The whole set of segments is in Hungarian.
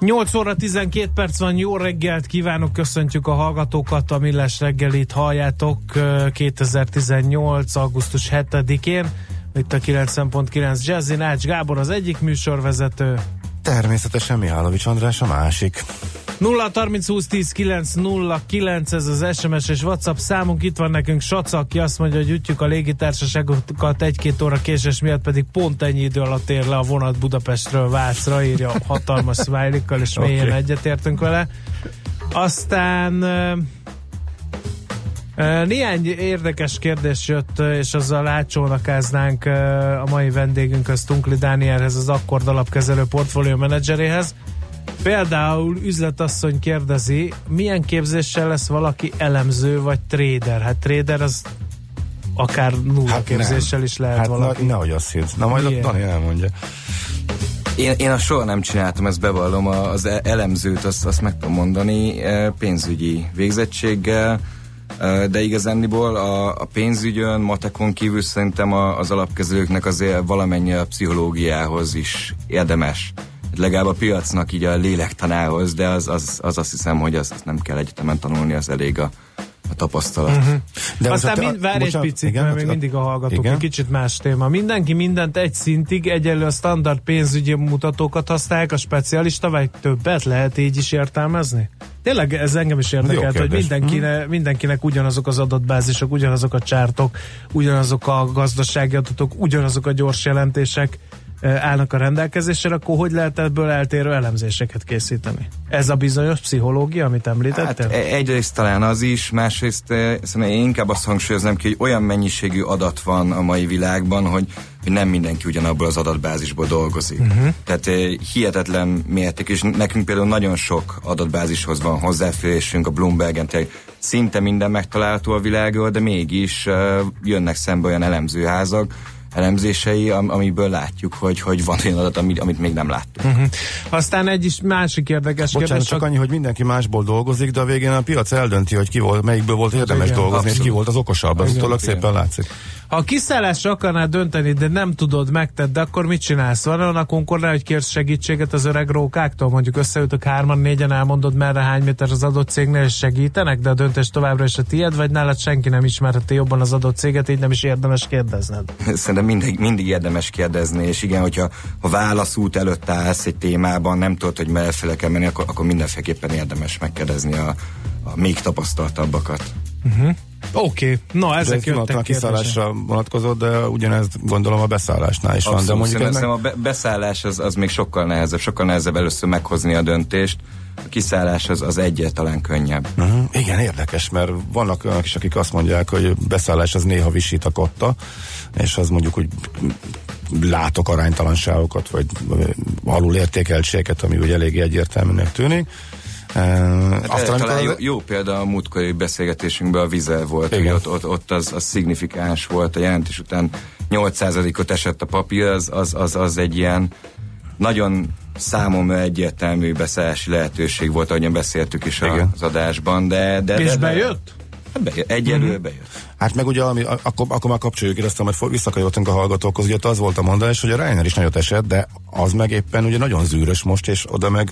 8 óra 12 perc van, jó reggelt kívánok, köszöntjük a hallgatókat, a Millás reggelit halljátok 2018. augusztus 7-én, itt a 9.9 Jazzy Nács Gábor az egyik műsorvezető. Természetesen Mihálovics András a másik. 0 30 20 10 9 0 9 ez az SMS és WhatsApp számunk, itt van nekünk Saca, aki azt mondja, hogy ütjük a légitársaságokat egy-két óra késés miatt pedig pont ennyi idő alatt ér le a vonat Budapestről Vászra, írja hatalmas smiley és okay. mélyen egyetértünk vele. Aztán néhány érdekes kérdés jött, és azzal átcsónakáznánk a mai vendégünkhöz, Tunkli Dánielhez, az Akkord alapkezelő portfólió menedzseréhez. Például üzletasszony kérdezi, milyen képzéssel lesz valaki elemző vagy trader? Hát trader az akár nulla hát képzéssel nem. is lehet hát valaki. Na, nehogy azt hidd. Na majd Milyen? a Dani elmondja. Én, én azt soha nem csináltam, ezt bevallom, az e- elemzőt azt, azt meg tudom mondani, pénzügyi végzettséggel, de igazániból a, a pénzügyön, matekon kívül szerintem a, az alapkezőknek azért valamennyi a pszichológiához is érdemes. Legalább a piacnak így a lélektanához, de az, az, az azt hiszem, hogy az, az nem kell egyetemen tanulni, az elég a tapasztalat. Uh-huh. De Aztán mind, várj egy picit, igen, mert még mindig a hallgatók, igen? egy kicsit más téma. Mindenki mindent egy szintig, egyenlő a standard pénzügyi mutatókat használják, a specialista, vagy többet lehet így is értelmezni? Tényleg ez engem is érdekelt, hogy mindenkinek, hmm. mindenkinek ugyanazok az adatbázisok, ugyanazok a csártok, ugyanazok a gazdasági adatok, ugyanazok a gyors jelentések, állnak a rendelkezésre, akkor hogy lehet ebből eltérő elemzéseket készíteni? Ez a bizonyos pszichológia, amit említettél? Hát egyrészt talán az is, másrészt szerintem én inkább azt hangsúlyoznám ki, hogy olyan mennyiségű adat van a mai világban, hogy, hogy nem mindenki ugyanabból az adatbázisból dolgozik. Uh-huh. Tehát hihetetlen mérték, és nekünk például nagyon sok adatbázishoz van hozzáférésünk a Bloombergen, tehát szinte minden megtalálható a világról, de mégis uh, jönnek szembe olyan elemzőházak, elemzései, am, amiből látjuk, hogy, hogy van olyan adat, amit, amit még nem láttunk. Uh-huh. Aztán egy is másik érdekes Bocsánat, kérdés. csak annyi, hogy mindenki másból dolgozik, de a végén a piac eldönti, hogy ki volt, melyikből volt érdemes Igen, dolgozni, abszolút. és ki volt az okosabb. Ez utólag szépen látszik. Ha a kiszállásra akarnád dönteni, de nem tudod, megtedd, de akkor mit csinálsz? Van olyan konkorra, hogy kérsz segítséget az öreg rókáktól? Mondjuk összeütök hárman, négyen elmondod, merre hány méter az adott cégnél, és segítenek, de a döntés továbbra is a tiéd, vagy nálad senki nem ismerheti jobban az adott céget, így nem is érdemes kérdezned? Szerintem mindig, mindig érdemes kérdezni, és igen, hogyha ha válaszút előtt állsz egy témában, nem tudod, hogy merre kell menni, akkor, akkor mindenféleképpen érdemes megkérdezni a, a még tapasztaltabbakat. Uh-huh. Oké, okay. na ezek ez jöttek a kiszállásra vonatkozott, de ugyanezt gondolom a beszállásnál is Abszolút, van. De mondjuk ennek... a be- beszállás az, az még sokkal nehezebb, sokkal nehezebb először meghozni a döntést, a kiszállás az, az egyáltalán könnyebb. Uh-huh. Igen, érdekes, mert vannak olyanok is, akik azt mondják, hogy beszállás az néha visít a kotta, és az mondjuk úgy látok aránytalanságokat, vagy alul értékeltséget, ami úgy elég egyértelműnek tűnik hát aztán, talán jó, jó példa a múltkori beszélgetésünkben a vizel volt, igen. hogy ott, ott, ott az, az szignifikáns volt a jelentés után 8%-ot esett a papír, az, az, az, az egy ilyen nagyon számomra egyértelmű beszállási lehetőség volt, ahogyan beszéltük is Igen. az adásban, de... de És de, bejött? Hát bejött, egyelőre mm-hmm. bejött. Hát meg ugye, ami, akkor, akkor már kapcsoljuk ide, aztán majd visszakanyarodtunk a hallgatókhoz, ugye az volt a mondás, hogy a Reiner is nagyot esett, de az meg éppen ugye nagyon zűrös most, és oda meg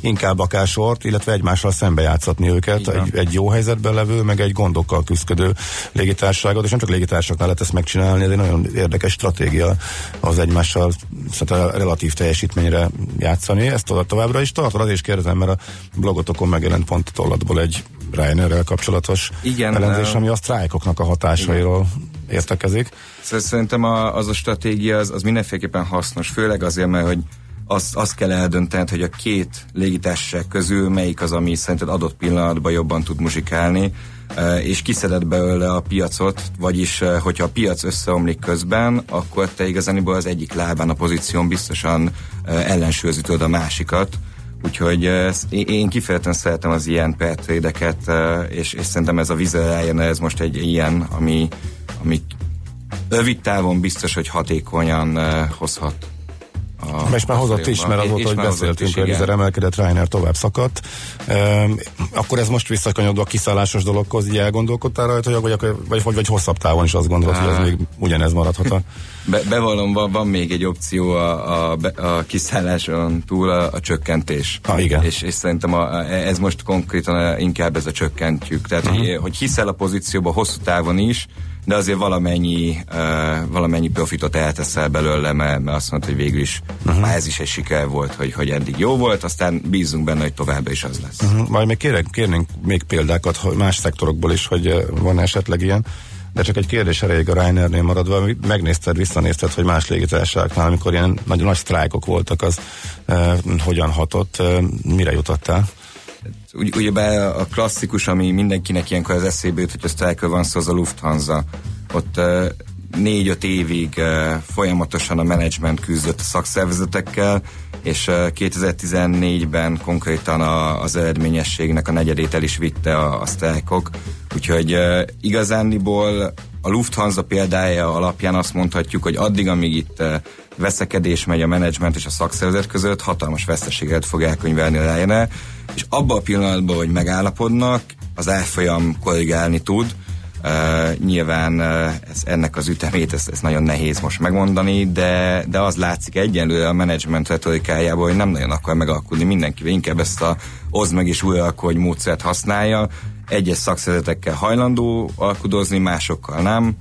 inkább akár sort, illetve egymással szembe játszatni őket, egy, egy, jó helyzetben levő, meg egy gondokkal küzdő légitársaságot, és nem csak légitársaságnál lehet ezt megcsinálni, ez egy nagyon érdekes stratégia az egymással szóval a relatív teljesítményre játszani. Ezt oda továbbra is tartod, azért is kérdezem, mert a blogotokon megjelent pont tollatból egy Reinerrel kapcsolatos Igen, ellenzés, ami a sztrájkoknak a hatásairól Igen. értekezik. Szóval szerintem a, az a stratégia az, az mindenféleképpen hasznos, főleg azért, mert hogy azt, azt kell eldöntened, hogy a két légitársaság közül melyik az, ami szerinted adott pillanatban jobban tud muzsikálni, e, és kiszeded belőle a piacot, vagyis e, hogyha a piac összeomlik közben, akkor te igazániból az egyik lábán a pozíción biztosan e, ellensúlyozítod a másikat, Úgyhogy én kifejezetten szeretem az ilyen pertrédeket, és, és szerintem ez a Vizel ez most egy ilyen, ami, ami rövid távon biztos, hogy hatékonyan hozhat a, és már hozott is, mert azóta, hogy beszéltünk, hogy ez emelkedett, Reiner tovább szakadt. E, akkor ez most visszakanyodva a kiszállásos dologhoz, így elgondolkodtál rajta, vagy, vagy, vagy, vagy hosszabb távon is azt gondolod, hogy ez még ugyanez maradhat a... Be, bevallom, van, van még egy opció a, a, a kiszálláson túl a, a csökkentés. Ha, igen. És, és szerintem a, ez most konkrétan inkább ez a csökkentjük. Tehát, uh-huh. hogy, hogy hiszel a pozícióba hosszú távon is, de azért valamennyi, uh, valamennyi profitot elteszel belőle, mert, mert azt mondta, hogy végül is uh-huh. már ez is egy siker volt, hogy, hogy eddig jó volt, aztán bízunk benne, hogy továbbra is az lesz. Uh-huh. Majd még kérek, kérnénk még példákat hogy más szektorokból is, hogy van esetleg ilyen. De csak egy kérdés erejéig a Reinernél maradva, megnézted, visszanézted, hogy más légitársaságnál, amikor ilyen nagyon nagy sztrájkok voltak, az eh, hogyan hatott, eh, mire jutottál? Ugy, ugye a klasszikus, ami mindenkinek ilyenkor az eszébe jut, hogy a sztrájkról van szó, az a Lufthansa. Ott uh, négy-öt évig uh, folyamatosan a menedzsment küzdött a szakszervezetekkel, és uh, 2014-ben konkrétan a, az eredményességnek a negyedét el is vitte a, a sztrájkok. Úgyhogy uh, igazániból a Lufthansa példája alapján azt mondhatjuk, hogy addig, amíg itt uh, veszekedés megy a menedzsment és a szakszervezet között, hatalmas veszteséget fog elkönyvelni a Ryanair, és abban a pillanatban, hogy megállapodnak, az árfolyam korrigálni tud, Uh, nyilván uh, ez, ennek az ütemét, ez, ez nagyon nehéz most megmondani, de, de az látszik egyenlőre a menedzsment retorikájából, hogy nem nagyon akar megalkudni mindenkivel, inkább ezt a oszd meg és újraalkodj módszert használja. Egyes szakszervezetekkel hajlandó alkudozni, másokkal nem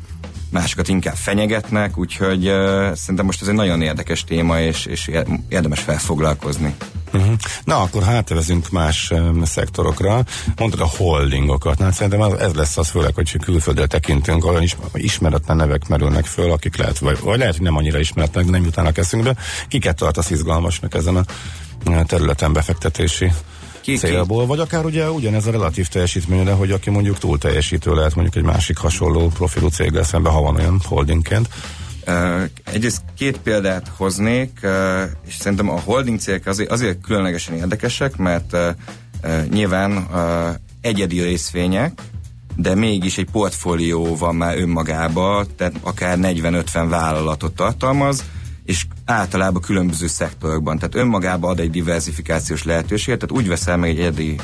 másokat inkább fenyegetnek, úgyhogy uh, szerintem most ez egy nagyon érdekes téma, és, és érdemes felfoglalkozni. Uh-huh. Na, akkor hátevezünk más um, szektorokra. Mondtad a holdingokat. Na, szerintem ez lesz az főleg, hogy külföldre tekintünk, olyan is, ismeretlen nevek merülnek föl, akik lehet, vagy, vagy lehet, hogy nem annyira ismeretlenek, de nem jutának eszünkbe. Kiket tartasz izgalmasnak ezen a területen befektetési ki, célból, vagy akár ugye ugyanez a relatív teljesítmény, de hogy aki mondjuk túl teljesítő lehet mondjuk egy másik hasonló profilú céggel szemben, ha van olyan holdingként. Uh, egyrészt két példát hoznék, uh, és szerintem a holding cégek azért, azért különlegesen érdekesek, mert uh, uh, nyilván uh, egyedi részvények, de mégis egy portfólió van már önmagába, tehát akár 40-50 vállalatot tartalmaz, és általában különböző szektorokban. Tehát önmagában ad egy diversifikációs lehetőséget, tehát úgy veszel meg egy egyedi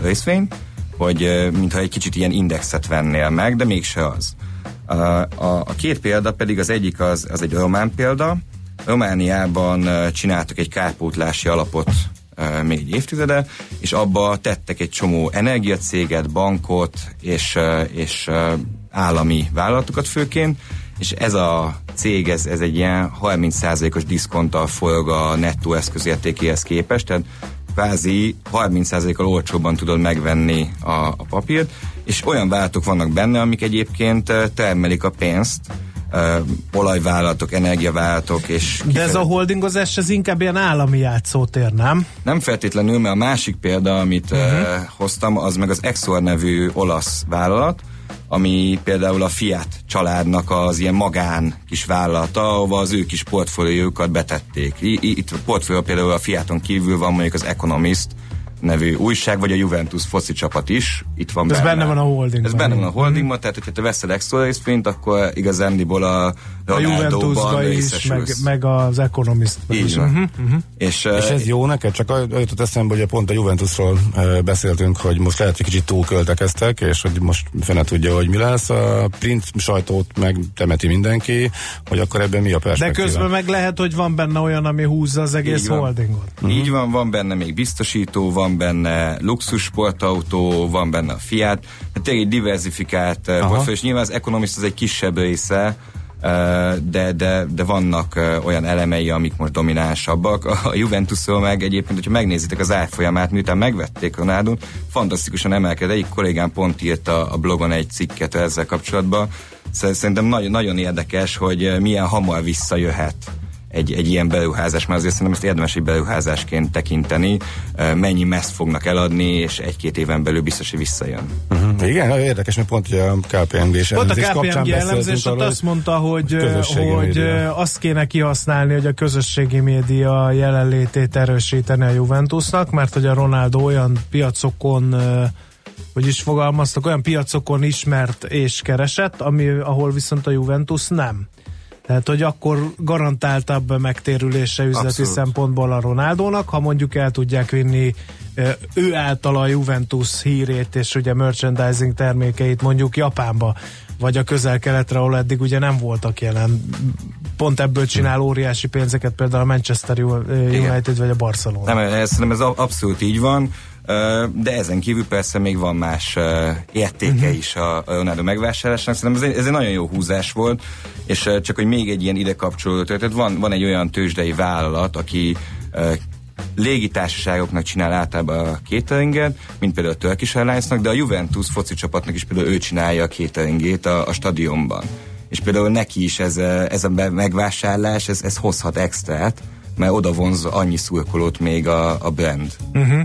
részvényt, hogy mintha egy kicsit ilyen indexet vennél meg, de mégse az. A, a, a két példa pedig az egyik az, az egy román példa. Romániában csináltak egy kárpótlási alapot még egy évtizede, és abba tettek egy csomó energiacéget, bankot és, és állami vállalatokat főként, és ez a cég, ez, ez egy ilyen 30%-os diszkonttal folyog a nettó eszközértékéhez képest, tehát kvázi 30%-kal olcsóbban tudod megvenni a, a papírt, és olyan vállalatok vannak benne, amik egyébként termelik a pénzt, uh, olajvállalatok, energiavállalatok és... Kifeje... De ez a holdingozás, ez inkább ilyen állami játszótér, nem? Nem feltétlenül, mert a másik példa, amit uh-huh. uh, hoztam, az meg az Exor nevű olasz vállalat, ami például a Fiat családnak az ilyen magán kis vállalata, ahova az ő kis portfóliójukat betették. Itt a portfólió például a Fiaton kívül van mondjuk az Economist, nevű újság, vagy a Juventus foci csapat is. Itt van Ez benne. benne van a holdingban. Ez benne van a holdingban, mm. tehát hogyha te veszel extra részvényt, akkor igazándiból a a Juventusban is, meg, meg az Economist. Így van. Uh-huh, uh-huh. És, és ez jó neked? Csak jutott eszembe, hogy pont a Juventusról uh, beszéltünk, hogy most lehet, hogy kicsit túlköltekeztek, és hogy most fene tudja, hogy mi lesz. A print sajtót meg temeti mindenki, hogy akkor ebben mi a perspektíva. De közben meg lehet, hogy van benne olyan, ami húzza az egész Így holdingot. Uh-huh. Így van, van benne még biztosító, van benne luxus sportautó, van benne a Fiat, tehát egy diversifikált portfólió, és nyilván az Economist az egy kisebb része, de, de, de vannak olyan elemei, amik most dominánsabbak. A Juventusról meg egyébként, hogyha megnézitek az árfolyamát, miután megvették ronaldo fantasztikusan emelkedett. Egyik kollégám pont írta a blogon egy cikket ezzel kapcsolatban. Szerintem nagyon, nagyon érdekes, hogy milyen hamar visszajöhet egy, egy ilyen beruházás, mert azért szerintem ezt érdemes egy beruházásként tekinteni, mennyi meszt fognak eladni, és egy-két éven belül biztos, hogy visszajön. Uh-huh. Igen, érdekes, mert pont ugye a KPMG és Pont a KPMG elemzés arról, azt mondta, hogy, hogy azt kéne kihasználni, hogy a közösségi média jelenlétét erősíteni a Juventusnak, mert hogy a Ronaldo olyan piacokon hogy is fogalmaztak, olyan piacokon ismert és keresett, ami, ahol viszont a Juventus nem. Tehát, hogy akkor garantáltabb megtérülése üzleti Abszolút. szempontból a Ronaldónak, ha mondjuk el tudják vinni ő által a Juventus hírét és ugye merchandising termékeit mondjuk Japánba, vagy a közel-keletre, ahol eddig ugye nem voltak jelen. Pont ebből csinál óriási pénzeket például a Manchester United Igen. vagy a Barcelona. Nem, ez, szerintem ez abszolút így van de ezen kívül persze még van más értéke uh-huh. is a Ronaldo megvásárlásnak. Szerintem ez egy, ez egy nagyon jó húzás volt, és csak hogy még egy ilyen ide kapcsolódó történet, van, van egy olyan tőzsdei vállalat, aki légitársaságoknak csinál általában a cateringet, mint például a Turkish Airlines-nak, de a Juventus foci csapatnak is például ő csinálja a cateringét a, a stadionban. És például neki is ez, ez a megvásárlás, ez, ez hozhat extrát, mert oda vonz annyi szurkolót még a, a brand. Uh-huh.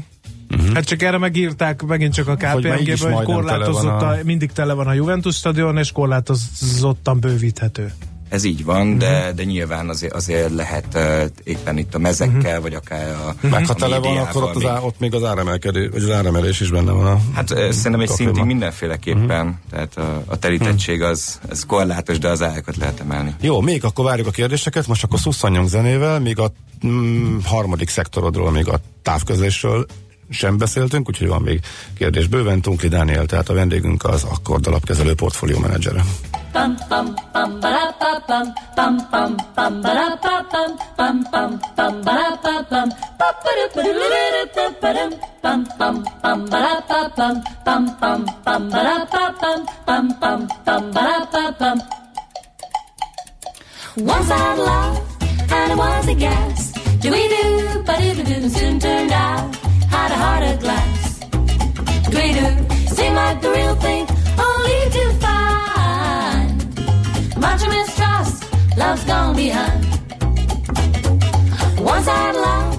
Uh-huh. Hát csak erre megírták megint csak a KPMG-ből, hogy, hogy korlátozott tele a... mindig tele van a Juventus stadion, és korlátozottan bővíthető. Ez így van, uh-huh. de, de nyilván azért, azért lehet uh, éppen itt a mezekkel, uh-huh. vagy akár a uh-huh. Meg ha tele van, akkor ott, az, á, ott még az áremelkedés, vagy az áremelés is benne van. A hát uh, szerintem egy szintig mindenféleképpen, uh-huh. tehát a, a terítettség az, az korlátos, de az árakat lehet emelni. Jó, még akkor várjuk a kérdéseket, most akkor szusszanjunk zenével, még a mm, harmadik szektorodról, még a távközlésről sem beszéltünk, úgyhogy van még kérdés. Bőven. Tunkli Dániel, tehát a vendégünk az Akkord alapkezelő portfólió menedzsere. Once I love and it was a guess. Do we do, but it soon turned out had a heart of glass. Greater seemed like the real thing, only to find much mistrust, love's gone behind. Once I had love,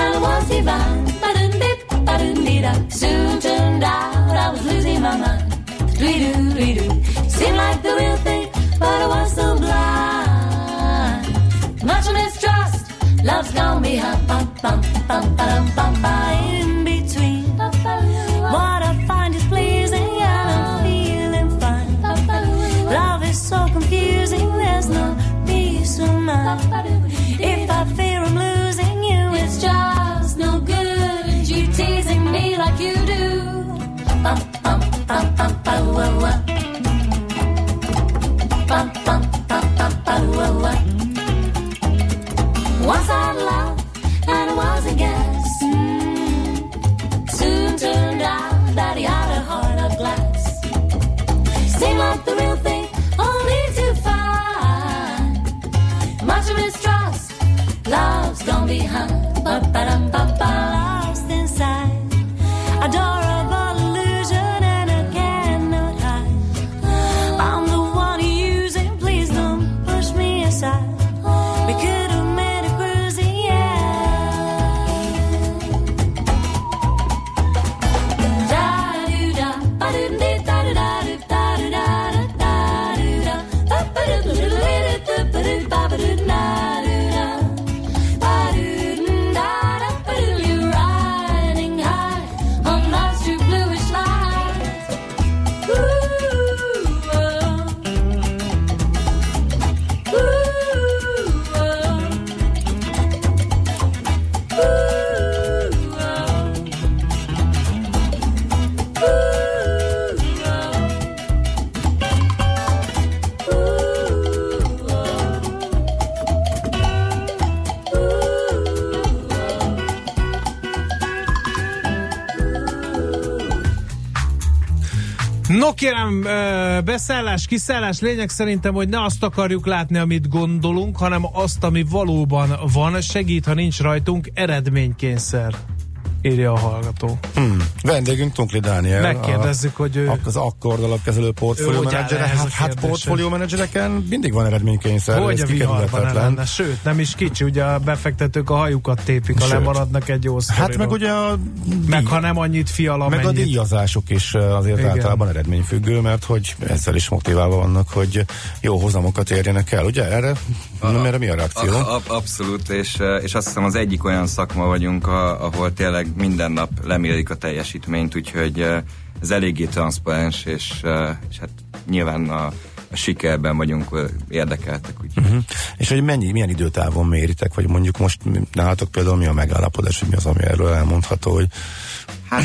and was divine. Ba-dum-dip, ba-dum-dee-da. Soon turned No kérem, beszállás, kiszállás, lényeg szerintem, hogy ne azt akarjuk látni, amit gondolunk, hanem azt, ami valóban van, segít, ha nincs rajtunk, eredménykényszer. Írja a hallgató. Hmm. Vendégünk Tunkli Dániel. Megkérdezzük, a, hogy ő... Az Akkord alapkezelő portfólió menedzser. Hát, hát portfólió menedzsereken mindig van eredménykényszer. Hogy a viharban lenne. Sőt, nem is kicsi, ugye a befektetők a hajukat tépik, ha lemaradnak egy jó sztoriról. Hát meg ugye a... Meg ha nem annyit fiala, Meg mennyit. a díjazások is azért Igen. általában eredményfüggő, mert hogy ezzel is motiválva vannak, hogy jó hozamokat érjenek el. Ugye erre, a, nem erre mi a reakció? A, a, abszolút, és, és azt hiszem az egyik olyan szakma vagyunk, ahol tényleg minden nap lemérik a teljesítményt, úgyhogy ez eléggé transzparens, és, és hát nyilván a, a sikerben vagyunk érdekeltek. Uh-huh. És hogy mennyi, milyen időtávon méritek, vagy mondjuk most nálatok például mi a megállapodás, hogy mi az, ami erről elmondható, hogy... Hát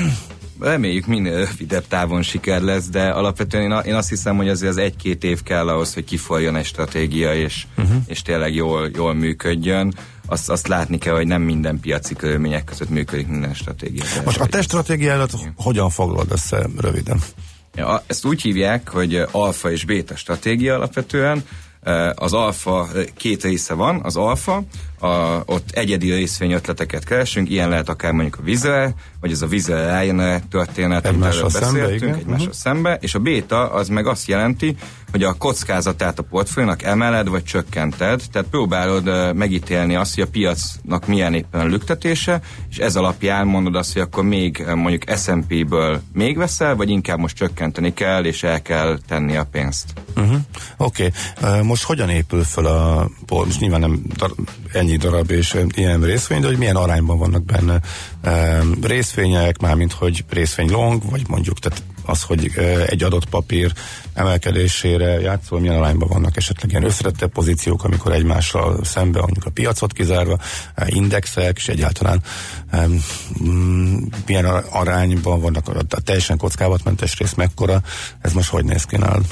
reméljük minél rövidebb távon siker lesz, de alapvetően én, én azt hiszem, hogy azért az egy-két év kell ahhoz, hogy kiforjon egy stratégia, és, uh-huh. és tényleg jól, jól működjön azt, azt látni kell, hogy nem minden piaci körülmények között működik minden stratégia. Most a te stratégiádat hogyan foglalod össze röviden? Ja, ezt úgy hívják, hogy alfa és béta stratégia alapvetően. Az alfa két része van, az alfa, a, ott egyedi részvényötleteket keresünk, ilyen lehet akár mondjuk a Vizel, vagy ez a Vizel Ryanair történet, amit erről beszéltünk, szembe, egymással uh-huh. szembe, és a béta az meg azt jelenti, hogy a kockázatát a portfóliónak emeled vagy csökkented, tehát próbálod uh, megítélni azt, hogy a piacnak milyen éppen lüktetése, és ez alapján mondod azt, hogy akkor még uh, mondjuk S&P-ből még veszel, vagy inkább most csökkenteni kell, és el kell tenni a pénzt. Uh-huh. Oké, okay. uh, most hogyan épül fel a most nyilván nem ennyi darab és ilyen részvény, de hogy milyen arányban vannak benne részvények, mármint hogy részvény long, vagy mondjuk tehát az, hogy egy adott papír emelkedésére játszol, milyen arányban vannak esetleg ilyen összetettebb pozíciók, amikor egymással szembe mondjuk a piacot kizárva, indexek, és egyáltalán um, milyen arányban vannak a teljesen kockávatmentes rész mekkora, ez most hogy néz ki nálad?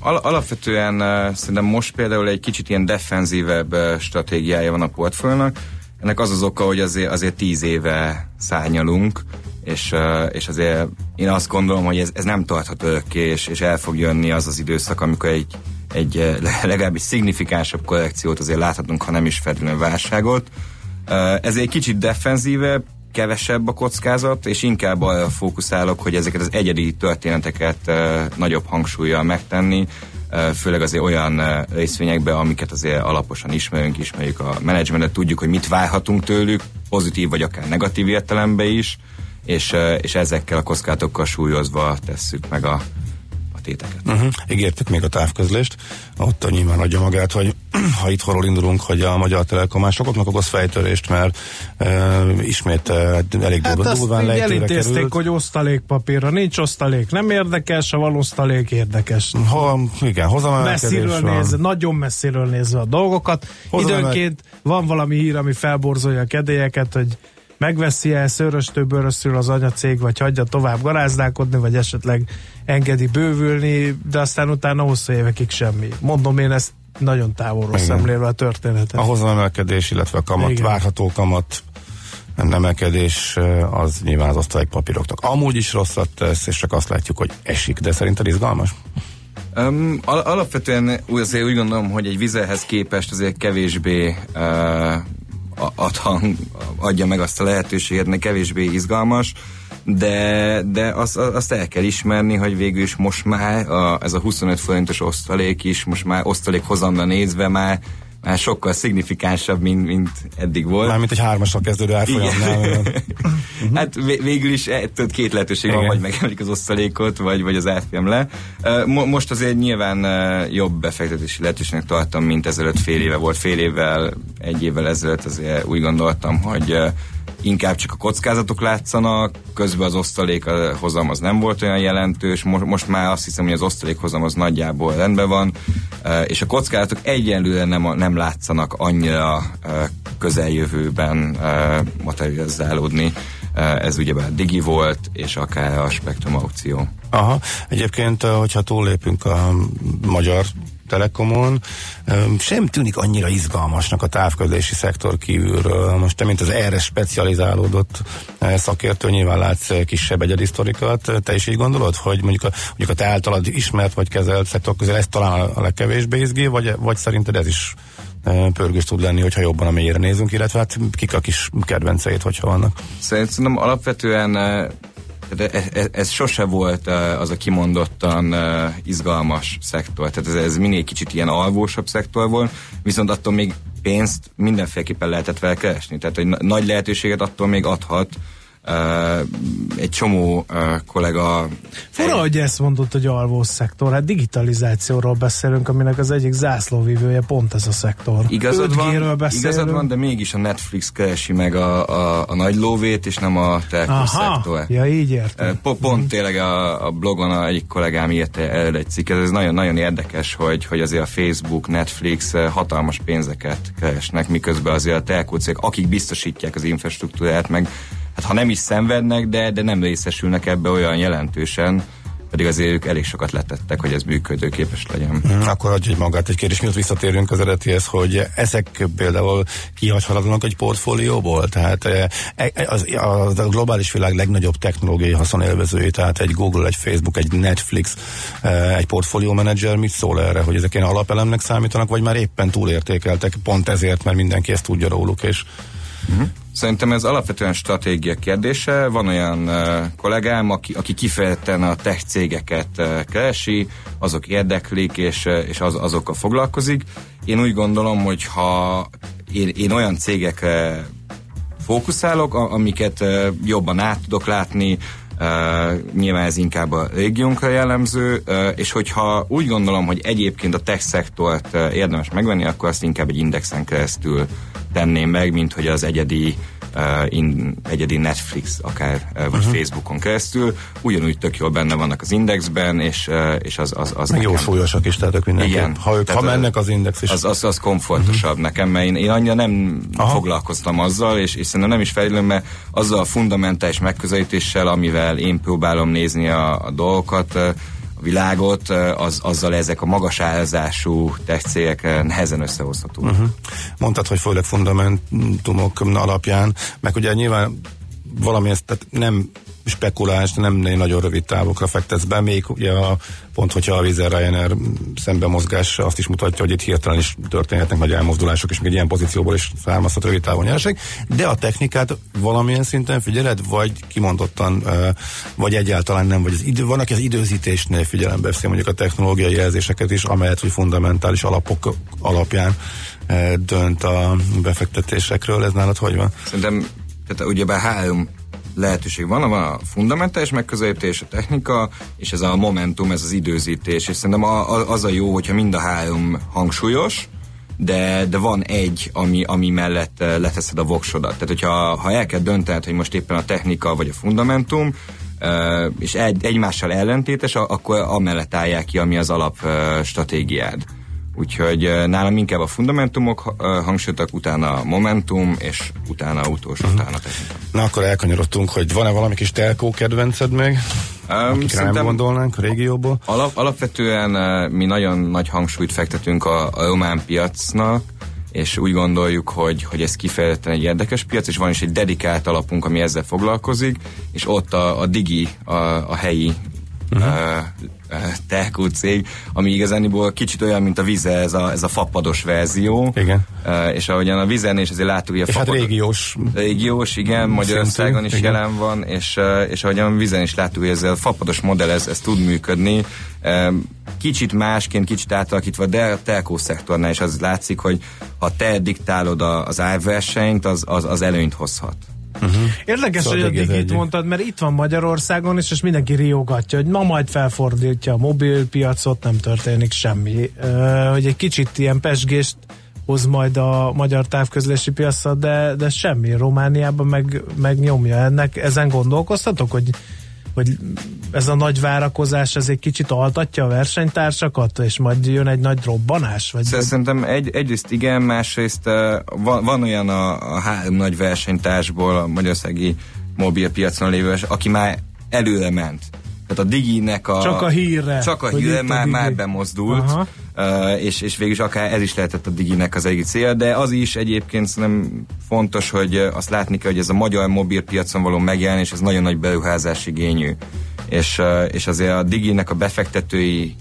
Al- alapvetően uh, szerintem most például egy kicsit ilyen defenzívebb stratégiája van a portfóliónak, ennek az az oka, hogy azért, azért tíz éve szányalunk, és, és azért én azt gondolom, hogy ez, ez nem tarthat örökké, és, és el fog jönni az az időszak, amikor egy, egy legalábbis szignifikánsabb korrekciót azért láthatunk, ha nem is feltétlenül válságot. Ez egy kicsit defenzívebb, kevesebb a kockázat, és inkább arra fókuszálok, hogy ezeket az egyedi történeteket nagyobb hangsúlyjal megtenni, főleg azért olyan részvényekbe, amiket azért alaposan ismerünk, ismerjük a menedzsmentet, tudjuk, hogy mit várhatunk tőlük, pozitív vagy akár negatív értelemben is, és, és ezekkel a kockázatokkal súlyozva tesszük meg a téteket. Uh-huh. Még a távközlést, ott nyilván adja magát, hogy ha itt horról indulunk, hogy a Magyar Telekom sokaknak okoz fejtörést, mert uh, ismét uh, elég hát durva, durván elintézték, került. hogy osztalékpapírra nincs osztalék, nem érdekes, ha van osztalék érdekes. Ha, igen, Messziről nézve, nagyon messziről nézve a dolgokat. Időnként van valami hír, ami felborzolja a kedélyeket, hogy megveszi el szöröstől bőröszül az anyacég, vagy hagyja tovább garázdálkodni, vagy esetleg engedi bővülni, de aztán utána hosszú évekig semmi. Mondom én ezt nagyon távolról Igen. szemlélve a történetet. A hozamemelkedés, illetve a kamat, Igen. várható kamat emelkedés az nyilván az osztalék papíroknak. Amúgy is rosszat tesz, és csak azt látjuk, hogy esik, de szerinted izgalmas? Um, al- alapvetően azért úgy gondolom, hogy egy vizehez képest azért kevésbé uh, ad, adja meg azt a lehetőséget, ne kevésbé izgalmas, de, de azt, azt el kell ismerni, hogy végül is most már a, ez a 25 forintos osztalék is, most már osztalék hozamra nézve már már sokkal szignifikánsabb, mint, mint eddig volt. Mármint egy hármasra kezdődő árfolyamnál. hát végül is e, tudod, két lehetőség Igen. van, vagy megemelik az osztalékot, vagy, vagy az árfolyam le. Most azért nyilván jobb befektetési lehetőségnek tartom, mint ezelőtt fél éve volt. Fél évvel, egy évvel ezelőtt azért úgy gondoltam, hogy inkább csak a kockázatok látszanak, közben az osztalék hozam az nem volt olyan jelentős, most, most már azt hiszem, hogy az osztalék hozam az nagyjából rendben van, és a kockázatok egyenlően nem, nem látszanak annyira közeljövőben materializálódni. Ez ugyebár Digi volt, és akár a Spektrum aukció. Aha, egyébként, hogyha túllépünk a magyar Telekomon sem tűnik annyira izgalmasnak a távközlési szektor kívülről. Most te, mint az erre specializálódott szakértő, nyilván látsz kisebb egyedi sztorikat. Te is így gondolod, hogy mondjuk a, mondjuk a te általad ismert vagy kezelt szektor közül ez talán a legkevésbé izgé, vagy, vagy szerinted ez is pörgős tud lenni, hogyha jobban a mélyre nézünk, illetve hát kik a kis kedvenceit, hogyha vannak. Szerintem alapvetően de ez, ez, ez sose volt az a kimondottan izgalmas szektor. Tehát ez, ez minél kicsit ilyen alvósabb szektor volt, viszont attól még pénzt mindenféleképpen lehetett vele keresni. Tehát egy nagy lehetőséget attól még adhat, egy csomó kollega... Fura, hogy ezt mondott, hogy alvó szektor. Hát digitalizációról beszélünk, aminek az egyik zászlóvivője pont ez a szektor. Igazad van, igazad van, de mégis a Netflix keresi meg a, a, a nagy lóvét, és nem a telkó szektor. Ja, így értem. Pont, mm. tényleg a, a blogon a egyik kollégám írta el egy cikket, ez nagyon-nagyon érdekes, hogy, hogy azért a Facebook, Netflix hatalmas pénzeket keresnek, miközben azért a telkó cég, akik biztosítják az infrastruktúrát, meg hát ha nem is szenvednek, de, de nem részesülnek ebbe olyan jelentősen, pedig azért ők elég sokat letettek, hogy ez működőképes legyen. Hmm, akkor adj egy magát egy kérdés, miatt visszatérünk az eredetihez, hogy ezek például kihagyhatatlanak egy portfólióból, tehát e, e, az, az, a globális világ legnagyobb technológiai haszonélvezői, tehát egy Google, egy Facebook, egy Netflix, e, egy portfólió menedzser, mit szól erre, hogy ezek ilyen alapelemnek számítanak, vagy már éppen túlértékeltek, pont ezért, mert mindenki ezt tudja róluk, és Uh-huh. Szerintem ez alapvetően stratégia kérdése. Van olyan uh, kollégám, aki, aki kifejezetten a tech cégeket uh, keresi, azok érdeklik, és, uh, és az, azokkal foglalkozik. Én úgy gondolom, hogy ha én, én olyan cégekre fókuszálok, amiket jobban át tudok látni, Uh, nyilván ez inkább a régiónkra jellemző, uh, és hogyha úgy gondolom, hogy egyébként a tech szektort uh, érdemes megvenni, akkor azt inkább egy indexen keresztül tenném meg, mint hogy az egyedi in, egyedi Netflix akár uh, vagy uh-huh. Facebookon keresztül, ugyanúgy tök jól benne vannak az indexben, és, uh, és az, az, az nekem... Jó súlyosak is, tehát ők. Igen. Ha, ők, ha mennek az index is. Az, az, az komfortosabb uh-huh. nekem, mert én, én annyira nem Aha. foglalkoztam azzal, és, és szerintem nem is fejlődöm, mert azzal a fundamentális megközelítéssel, amivel én próbálom nézni a, a dolgokat, világot, az, azzal ezek a magas árazású tech nehezen összehozhatók. Uh-huh. Mondtad, hogy főleg fundamentumok alapján, meg ugye nyilván valami tehát nem spekuláns, nem nagyon rövid távokra fektetsz be, még ugye a, pont, hogyha a Vizer Ryanair szembe mozgás azt is mutatja, hogy itt hirtelen is történhetnek nagy elmozdulások, és még egy ilyen pozícióból is származhat rövid távon nyereség, de a technikát valamilyen szinten figyeled, vagy kimondottan, vagy egyáltalán nem, vagy az idő, vannak az időzítésnél figyelembe veszi mondjuk a technológiai jelzéseket is, amelyet, hogy fundamentális alapok alapján dönt a befektetésekről, ez nálad hogy van? Szerintem, tehát ugyebár három lehetőség van, van a fundamentális megközelítés, a technika, és ez a momentum, ez az időzítés, és szerintem a, a, az a jó, hogyha mind a három hangsúlyos, de, de van egy, ami, ami mellett uh, leteszed a voksodat. Tehát, hogyha ha el kell döntened, hogy most éppen a technika vagy a fundamentum, uh, és egy, egymással ellentétes, akkor amellett állják ki, ami az alap stratégiád. Úgyhogy nálam inkább a fundamentumok hangsúlytak, utána a momentum, és utána utolsó, uh-huh. utána technika. Na akkor elkanyarodtunk, hogy van-e valami kis telkó kedvenced még? Um, nem gondolnánk a régióból? Alap, alapvetően uh, mi nagyon nagy hangsúlyt fektetünk a, a román piacnak, és úgy gondoljuk, hogy, hogy ez kifejezetten egy érdekes piac, és van is egy dedikált alapunk, ami ezzel foglalkozik, és ott a, a Digi, a, a helyi uh-huh. telkó cég, ami igazániból kicsit olyan, mint a vize, ez a, ez a fapados verzió. Igen. És ahogyan a vizen és azért láttuk, hogy a és hát régiós. Régiós, igen, Magyarországon is igen. jelen van, és, és ahogyan a vizen is láttuk, hogy ez a fapados modell, ez, ez tud működni. Kicsit másként, kicsit átalakítva, de a telkó szektornál is az látszik, hogy ha te diktálod az árversenyt, az, az, az előnyt hozhat. Uh-huh. Érdekes, szóval hogy a digit mondtad, mert itt van Magyarországon is, és mindenki riogatja, hogy ma majd felfordítja a mobilpiacot, nem történik semmi. Hogy egy kicsit ilyen pesgést hoz majd a magyar távközlési piacra, de, de semmi. Romániában meg, meg nyomja ennek. Ezen gondolkoztatok, hogy hogy ez a nagy várakozás ez egy kicsit altatja a versenytársakat, és majd jön egy nagy robbanás? Vagy Szerintem egy, egyrészt igen, másrészt van, van olyan a, a három nagy versenytársból a magyarországi mobilpiacon lévő, aki már előre ment. Tehát a Diginek a... Csak a hírre. Csak a hírre már, a már bemozdult, uh, és, és végül is akár ez is lehetett a Diginek az egyik cél, de az is egyébként szerintem fontos, hogy azt látni kell, hogy ez a magyar mobilpiacon való megjelenés, ez nagyon nagy beruházás igényű. És, uh, és azért a Diginek a befektetői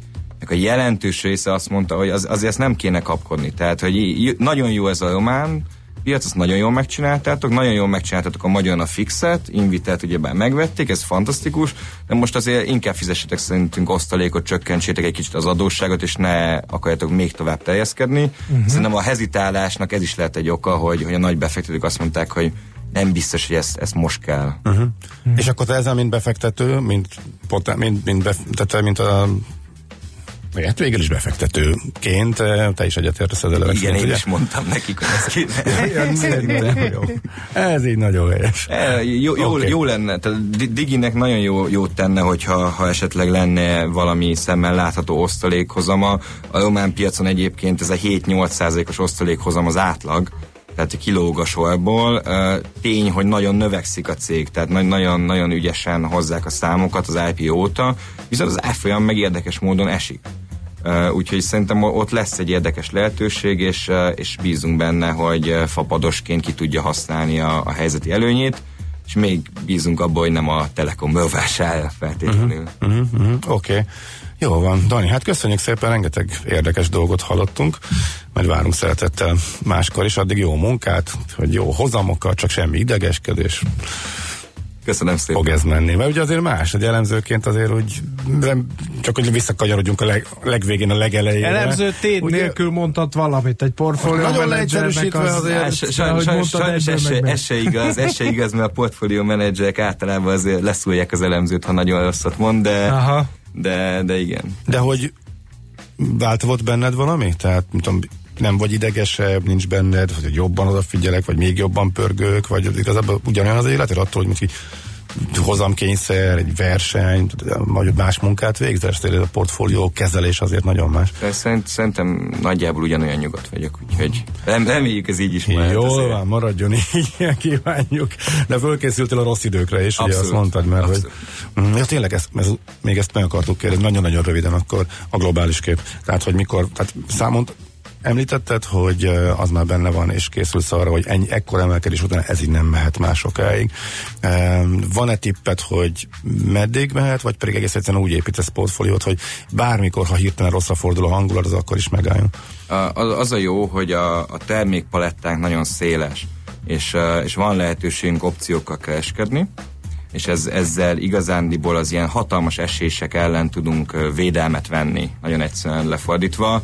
a jelentős része azt mondta, hogy az, azért ezt nem kéne kapkodni. Tehát, hogy nagyon jó ez a román piac, azt nagyon jól megcsináltátok, nagyon jól megcsináltátok a magyar a fixet, invitelt ugyebár megvették, ez fantasztikus, de most azért inkább fizessetek szerintünk osztalékot, csökkentsétek egy kicsit az adósságot, és ne akarjátok még tovább terjeszkedni. Uh-huh. Szerintem a hezitálásnak ez is lehet egy oka, hogy, hogy a nagy befektetők azt mondták, hogy nem biztos, hogy ezt, ezt most kell. Uh-huh. Uh-huh. És akkor te ezzel, mint befektető, mint, mint, mint, befektető, mint a Hát végül is befektetőként eh, te is egyetértesz ezzel. Igen, én ugye? is mondtam nekik, hogy ez kéne. Ez így nagyon helyes. E, jó, jó, okay. jó lenne, tehát Diginek nagyon jó, jót tenne, hogyha ha esetleg lenne valami szemmel látható osztalékhozama. A román piacon egyébként ez a 7-8 százalékos osztalékhozam az átlag, tehát kilóg a sorból. Tény, hogy nagyon növekszik a cég, tehát nagyon-nagyon ügyesen hozzák a számokat az IPO óta, viszont az árfolyam meg érdekes módon esik. Úgyhogy szerintem ott lesz egy érdekes lehetőség, és, és bízunk benne, hogy fapadosként ki tudja használni a, a helyzeti előnyét, és még bízunk abban, hogy nem a Telekom vásárol feltétlenül. Uh-huh, uh-huh, uh-huh. Oké. Okay. Jó van, Dani, hát köszönjük szépen, rengeteg érdekes dolgot hallottunk, majd várunk szeretettel máskor is, addig jó munkát, hogy jó hozamokkal, csak semmi idegeskedés. Köszönöm szépen. Fog ez menni, mert ugye azért más, egy elemzőként azért úgy, nem, csak hogy visszakanyarodjunk a leg, legvégén, a legelejére. Elemző tét ugye, nélkül mondhat valamit, egy portfólió Nagyon leegyszerűsítve az, azért. Sajnos ez se igaz, ez se igaz, mert a portfólió menedzserek általában azért leszúrják az elemzőt, ha nagyon rosszat mond, de Aha de, de igen. De hogy változott benned valami? Tehát, mint tudom, nem vagy idegesebb, nincs benned, hogy jobban odafigyelek, vagy még jobban pörgök, vagy igazából ugyanolyan az életed attól, hogy mint hozamkényszer, egy verseny, vagy más munkát végzel, a portfólió kezelés azért nagyon más. Szerint, szerintem nagyjából ugyanolyan nyugodt vagyok, úgyhogy rem, reméljük ez így is már. Jól van, maradjon így, kívánjuk. De fölkészültél a rossz időkre is, abszolút, ugye azt mondtad, abszolút. hogy mm, ja, tényleg ezt, ez, még ezt meg akartuk kérdezni, nagyon-nagyon röviden akkor a globális kép. Tehát, hogy mikor, tehát számont Említetted, hogy az már benne van, és készülsz arra, hogy ennyi, ekkor emelkedés után ez így nem mehet már sokáig. Van-e tippet, hogy meddig mehet, vagy pedig egész egyszerűen úgy építesz portfóliót, hogy bármikor, ha hirtelen rosszra fordul a hangulat, az akkor is megálljon? Az, az a jó, hogy a, a termékpalettánk nagyon széles, és, és van lehetőségünk opciókkal kereskedni, és ez, ezzel igazándiból az ilyen hatalmas esések ellen tudunk védelmet venni, nagyon egyszerűen lefordítva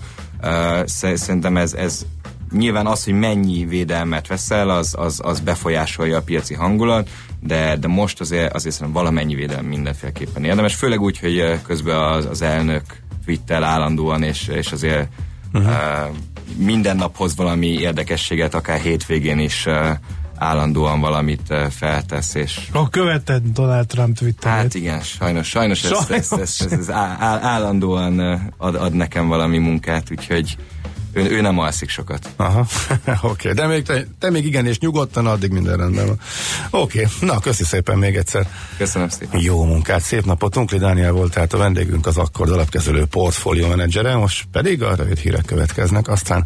Szerintem ez, ez nyilván az, hogy mennyi védelmet veszel, az, az, az befolyásolja a piaci hangulat, de, de most azért, azért szerintem valamennyi védelem mindenféleképpen érdemes, főleg úgy, hogy közben az, az elnök twittel állandóan, és, és azért uh-huh. uh, minden nap hoz valami érdekességet, akár hétvégén is uh, állandóan valamit feltesz, és... A követed Donald Trump Twitterét. Hát igen, sajnos, sajnos, sajnos. Ez, ez, ez, ez, ez állandóan ad, ad nekem valami munkát, úgyhogy ő, ő nem alszik sokat. Aha, oké, okay. de még te, te még igen, és nyugodtan addig minden rendben van. Oké, okay. na köszi szépen még egyszer. Köszönöm szépen. Jó munkát, szép napot. Unkli Dániel volt tehát a vendégünk, az akkor alapkezelő portfólió menedzsere, most pedig a rövid hírek következnek, aztán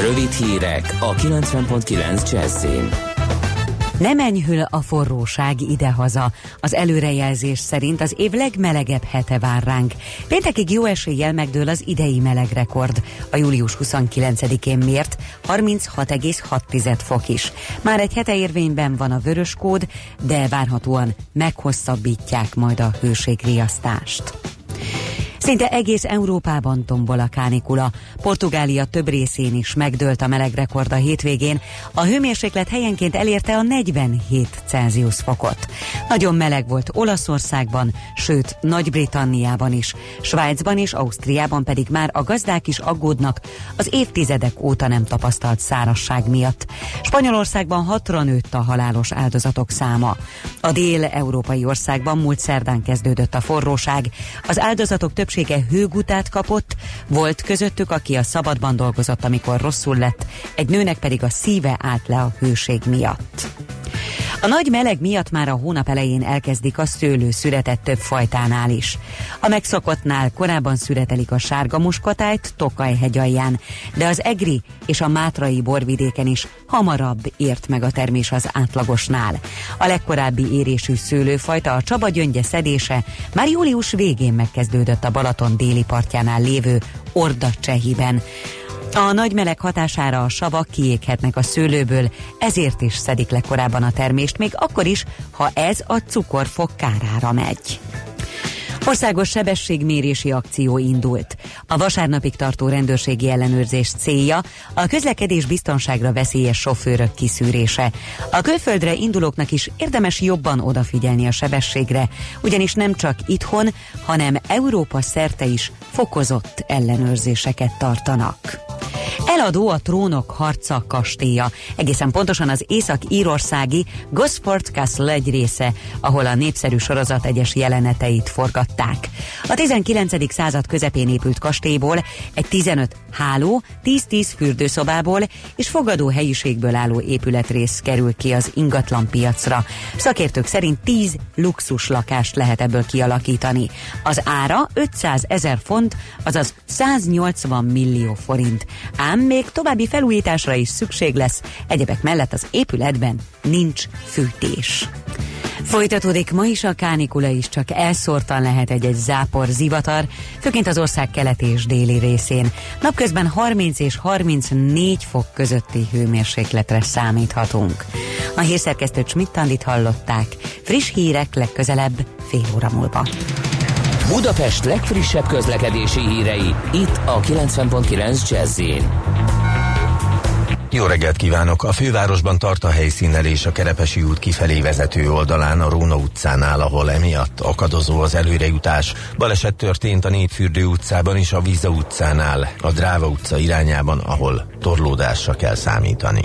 Rövid hírek a 90.9 Jazzin. Nem enyhül a forróság idehaza. Az előrejelzés szerint az év legmelegebb hete vár ránk. Péntekig jó eséllyel megdől az idei melegrekord. A július 29-én mért 36,6 fok is. Már egy hete érvényben van a vörös kód, de várhatóan meghosszabbítják majd a hőségriasztást. Szinte egész Európában tombol a kánikula. Portugália több részén is megdőlt a melegrekord a hétvégén. A hőmérséklet helyenként elérte a 47 Celsius fokot. Nagyon meleg volt Olaszországban, sőt Nagy-Britanniában is. Svájcban és Ausztriában pedig már a gazdák is aggódnak az évtizedek óta nem tapasztalt szárasság miatt. Spanyolországban hatra nőtt a halálos áldozatok száma. A dél-európai országban múlt szerdán kezdődött a forróság. Az áldozatok több többsége hőgutát kapott, volt közöttük, aki a szabadban dolgozott, amikor rosszul lett, egy nőnek pedig a szíve állt le a hőség miatt. A nagy meleg miatt már a hónap elején elkezdik a szőlő született több fajtánál is. A megszokottnál korábban születelik a sárga muskatájt Tokaj hegyalján, de az egri és a mátrai borvidéken is hamarabb ért meg a termés az átlagosnál. A legkorábbi érésű szőlőfajta, a Csaba gyöngye szedése már július végén megkezdődött a Balaton déli partjánál lévő Orda Csehiben. A nagy meleg hatására a savak kiéghetnek a szőlőből, ezért is szedik le korábban a termést, még akkor is, ha ez a cukorfok kárára megy. Országos sebességmérési akció indult. A vasárnapig tartó rendőrségi ellenőrzés célja a közlekedés biztonságra veszélyes sofőrök kiszűrése. A külföldre indulóknak is érdemes jobban odafigyelni a sebességre, ugyanis nem csak itthon, hanem Európa szerte is fokozott ellenőrzéseket tartanak. Eladó a trónok harca kastélya, egészen pontosan az észak-írországi Gosport Castle egy része, ahol a népszerű sorozat egyes jeleneteit forgatták. A 19. század közepén épült kastélyból egy 15 háló, 10-10 fürdőszobából és fogadó helyiségből álló épületrész kerül ki az ingatlan piacra. Szakértők szerint 10 luxus lakást lehet ebből kialakítani. Az ára 500 ezer font, azaz 180 millió forint. Ám még további felújításra is szükség lesz, egyebek mellett az épületben nincs fűtés. Folytatódik ma is a kánikula is, csak elszórtan lehet egy-egy zápor zivatar, főként az ország keleti és déli részén. Napközben 30 és 34 fok közötti hőmérsékletre számíthatunk. A hírszerkesztő Csmittandit hallották. Friss hírek legközelebb fél óra múlva. Budapest legfrissebb közlekedési hírei, itt a 90.9 jazz jó reggelt kívánok! A fővárosban tart a helyszínelés a Kerepesi út kifelé vezető oldalán a Róna utcánál, ahol emiatt akadozó az előrejutás. Baleset történt a Népfürdő utcában és a Víza utcánál, a Dráva utca irányában, ahol torlódásra kell számítani.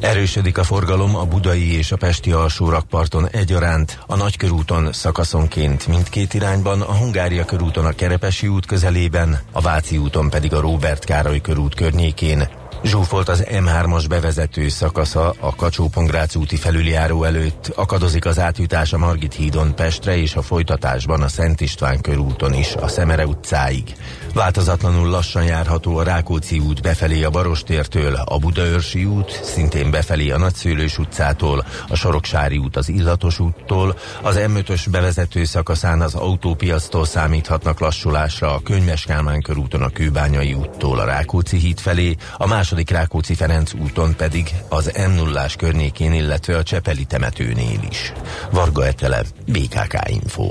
Erősödik a forgalom a budai és a pesti alsórakparton egyaránt, a Nagykörúton szakaszonként mindkét irányban, a Hungária körúton a Kerepesi út közelében, a Váci úton pedig a Róbert Károly körút környékén, Zsúfolt az M3-as bevezető szakasza a kacsó úti felüljáró előtt, akadozik az átjutás a Margit hídon Pestre és a folytatásban a Szent István körúton is a Szemere utcáig. Változatlanul lassan járható a Rákóczi út befelé a Barostértől, a Budaörsi út, szintén befelé a Nagyszőlős utcától, a Soroksári út az Illatos úttól, az M5-ös bevezető szakaszán az autópiasztól számíthatnak lassulásra a Könyves Kálmán körúton a Kőbányai úttól a Rákóczi híd felé, a második Rákóczi-Ferenc úton pedig az m 0 környékén, illetve a Csepeli temetőnél is. Varga Etele, BKK Info.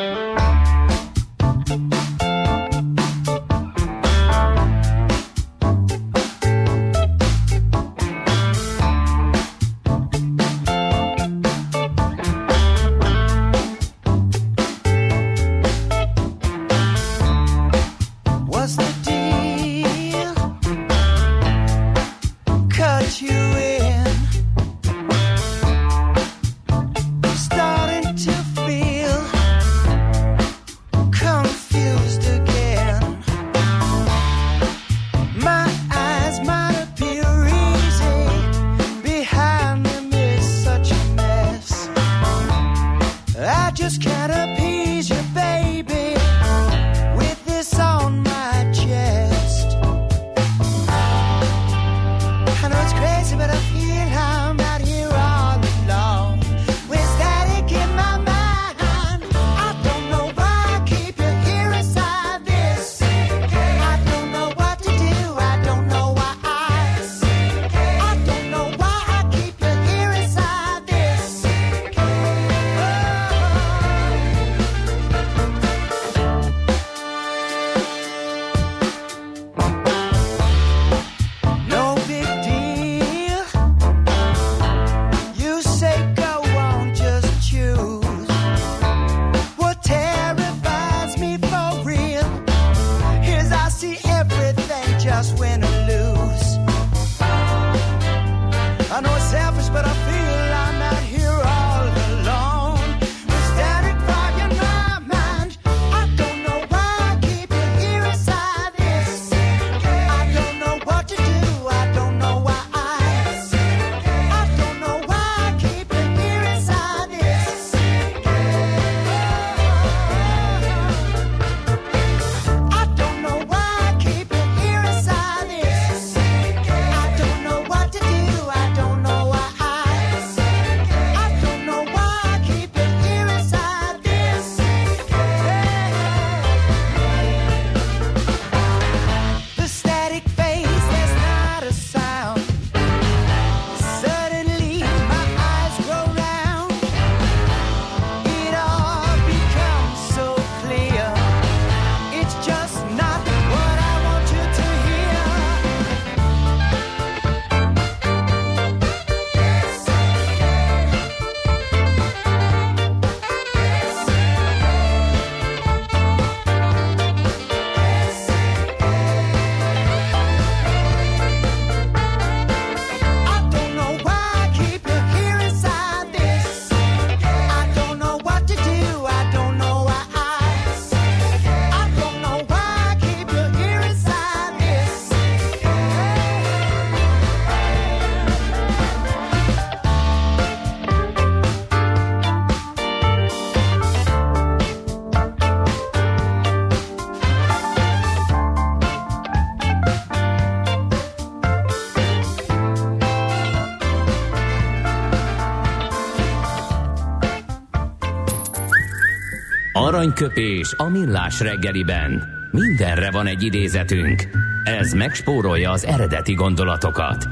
Aranyköpés a millás reggeliben. Mindenre van egy idézetünk. Ez megspórolja az eredeti gondolatokat.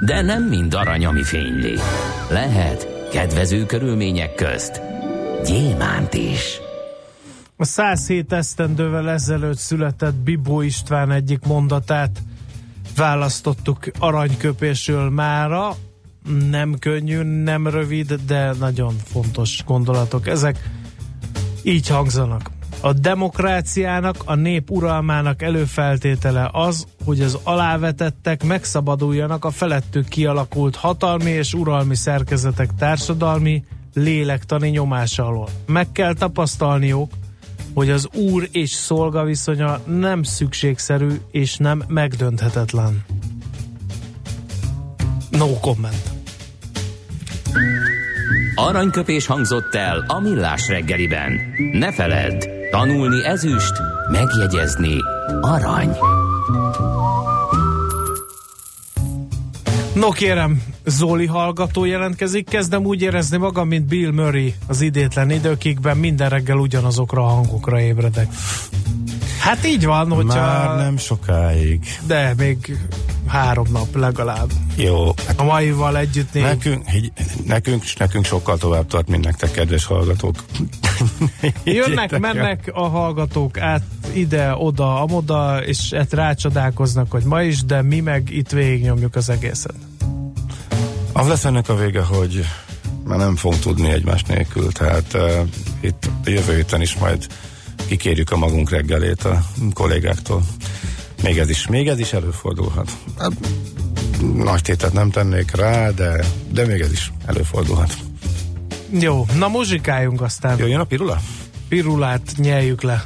De nem mind arany, ami fényli. Lehet kedvező körülmények közt gyémánt is. A 107 esztendővel ezelőtt született Bibó István egyik mondatát választottuk aranyköpésről mára. Nem könnyű, nem rövid, de nagyon fontos gondolatok. Ezek így hangzanak. A demokráciának, a nép uralmának előfeltétele az, hogy az alávetettek megszabaduljanak a felettük kialakult hatalmi és uralmi szerkezetek társadalmi, lélektani nyomása alól. Meg kell tapasztalniuk, hogy az úr és szolga viszonya nem szükségszerű és nem megdönthetetlen. No comment. Aranyköpés hangzott el a millás reggeliben. Ne feledd, tanulni ezüst, megjegyezni arany. No kérem, Zoli hallgató jelentkezik, kezdem úgy érezni magam, mint Bill Murray az idétlen időkigben minden reggel ugyanazokra a hangokra ébredek. Hát így van, hogyha... Már nem sokáig. De még három nap legalább. Jó. Hát a maival együtt négy. Nekünk, nekünk, nekünk sokkal tovább tart, mint nektek, kedves hallgatók. Jönnek, mennek a hallgatók át ide, oda, amoda, és hát rácsodálkoznak, hogy ma is, de mi meg itt végignyomjuk az egészet. Az lesz ennek a vége, hogy már nem fogunk tudni egymás nélkül, tehát uh, itt a jövő héten is majd kikérjük a magunk reggelét a kollégáktól. Még ez is, még ez is előfordulhat. Hát, nagy tétet nem tennék rá, de, de még ez is előfordulhat. Jó, na muzsikáljunk aztán. Jöjjön a pirula? Pirulát nyeljük le.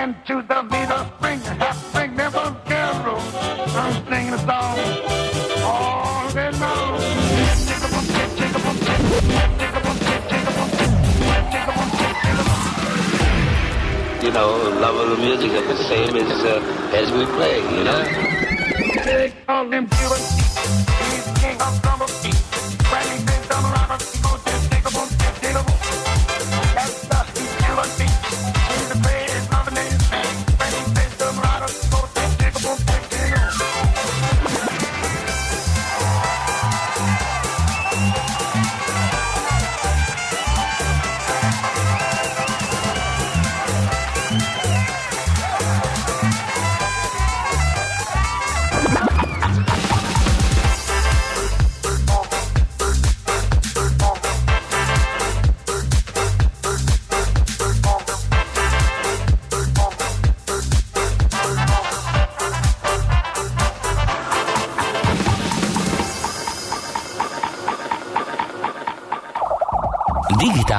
and to the beat spring, half bring carol. I'm singing a song you know, love of the music is the same as uh, as we play, you know. Take all them